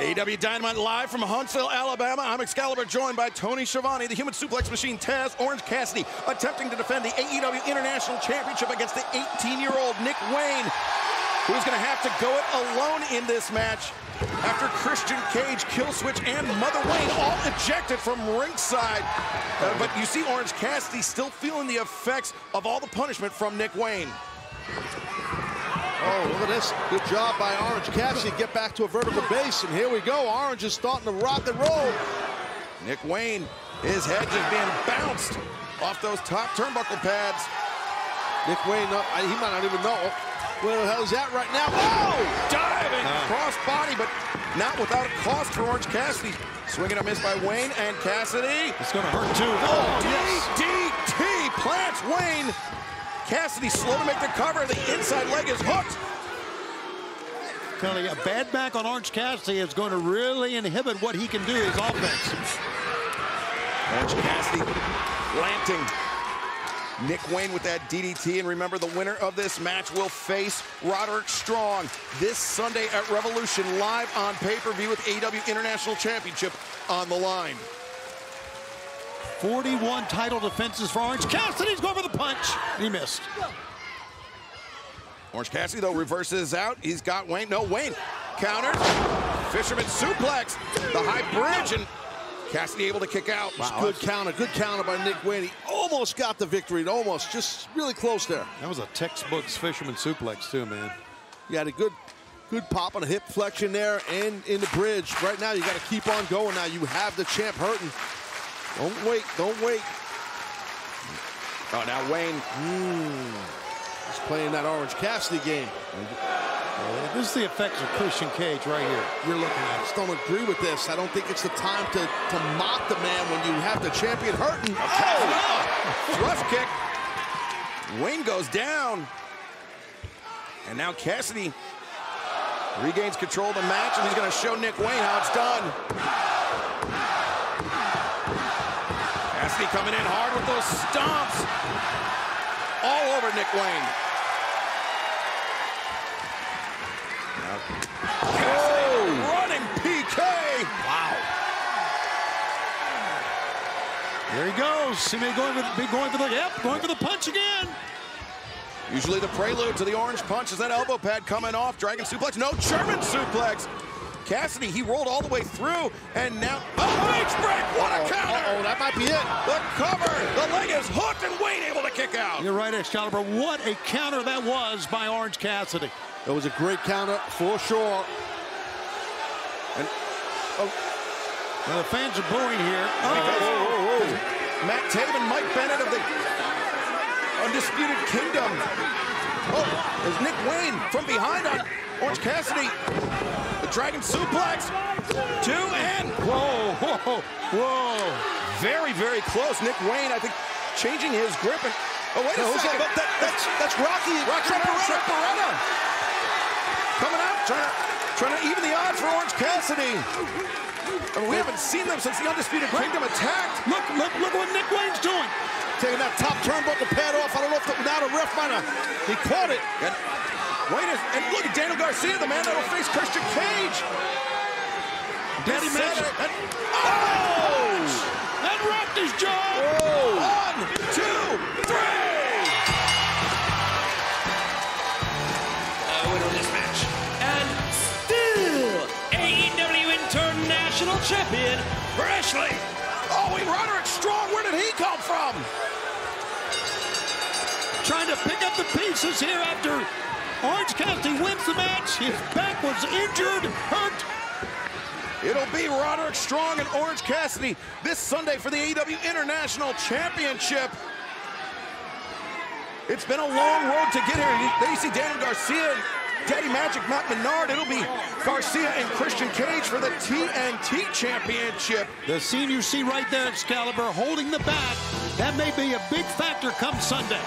AEW Dynamite live from Huntsville, Alabama. I'm Excalibur, joined by Tony Schiavone, the human suplex machine, Taz Orange Cassidy, attempting to defend the AEW International Championship against the 18-year-old Nick Wayne, who's going to have to go it alone in this match after Christian Cage, Killswitch, and Mother Wayne all ejected from ringside. Uh, but you see Orange Cassidy still feeling the effects of all the punishment from Nick Wayne. Oh, look at this. Good job by Orange Cassidy. Get back to a vertical base, and here we go. Orange is starting to rock and roll. Nick Wayne, his head just being bounced off those top turnbuckle pads. Nick Wayne, uh, he might not even know where the hell is that right now. Oh! Diving uh. cross body, but not without a cost for Orange Cassidy. Swinging a miss by Wayne and Cassidy. It's going to hurt too. Oh, DDT yes. plants Wayne Cassidy slow to make the cover. The inside leg is hooked. You, a bad back on Orange Cassidy is going to really inhibit what he can do, his offense. Orange Cassidy planting. Nick Wayne with that DDT. And remember, the winner of this match will face Roderick Strong this Sunday at Revolution live on pay-per-view with AEW International Championship on the line. 41 title defenses for Orange Cassidy's going for the punch. He missed. Orange Cassidy, though, reverses out. He's got Wayne. No, Wayne counters. Fisherman suplex. The high bridge, and Cassidy able to kick out. Wow, good counter. Good counter by Nick Wayne. He almost got the victory. Almost. Just really close there. That was a textbook fisherman suplex, too, man. You had a good good pop on a hip flexion there and in the bridge. Right now, you got to keep on going. Now you have the champ hurting. Don't wait. Don't wait. Oh, now Wayne. Mm. He's playing that Orange Cassidy game. this is the effects of Christian Cage right here. You're looking at. I just don't agree with this. I don't think it's the time to, to mock the man when you have the champion hurting. Oh, thrust kick. Wayne goes down. And now Cassidy regains control of the match, and he's going to show Nick Wayne how it's done. Coming in hard with those stomps. All over Nick Wayne. Cassidy running PK. Wow. There he goes. He may going for, be going for the yep, going for the punch again. Usually the prelude to the orange punch is that elbow pad coming off. Dragon suplex. No German suplex. Cassidy, he rolled all the way through, and now, oh, Beach Break, what a counter! Uh oh, that might be it. The cover, the leg is hooked, and Wayne able to kick out. You're right, Excalibur. What a counter that was by Orange Cassidy. It was a great counter for sure. And oh. Well, the fans are booing here. Oh, oh, oh, Matt Taven, Mike Bennett of the Undisputed Kingdom. Oh, there's Nick Wayne from behind on Orange Cassidy. Dragon suplex. Two and. Whoa, whoa, whoa. Very, very close. Nick Wayne, I think, changing his grip. And, oh, wait a second. That? That, that's, that's Rocky. Rocky Trent Beretta. Coming out, trying to, trying to even the odds for Orange Cassidy. I mean, we haven't seen them since the Undisputed Kingdom attacked. Look, look, look what Nick Wayne's doing. Taking that top turnbuckle pad off. I don't know if the, now the ref might have, he caught it. And Wait a, and look at Daniel Garcia, the man that'll face Christian Cage. Daddy Magic. And, oh! That rocked his jaw. Whoa. One, two, three. Uh, winner of this match. And still AEW International Champion, Ashley. Oh, he Roderick Strong. Where did he come from? Trying to pick up the pieces here after Orange Cassidy wins the match. His back was injured, hurt. It'll be Roderick Strong and Orange Cassidy this Sunday for the AEW International Championship. It's been a long road to get here. There you see Daniel Garcia, Daddy Magic, Matt Menard. It'll be Garcia and Christian Cage for the TNT Championship. The scene you see right there, Excalibur, holding the bat, that may be a big factor come Sunday.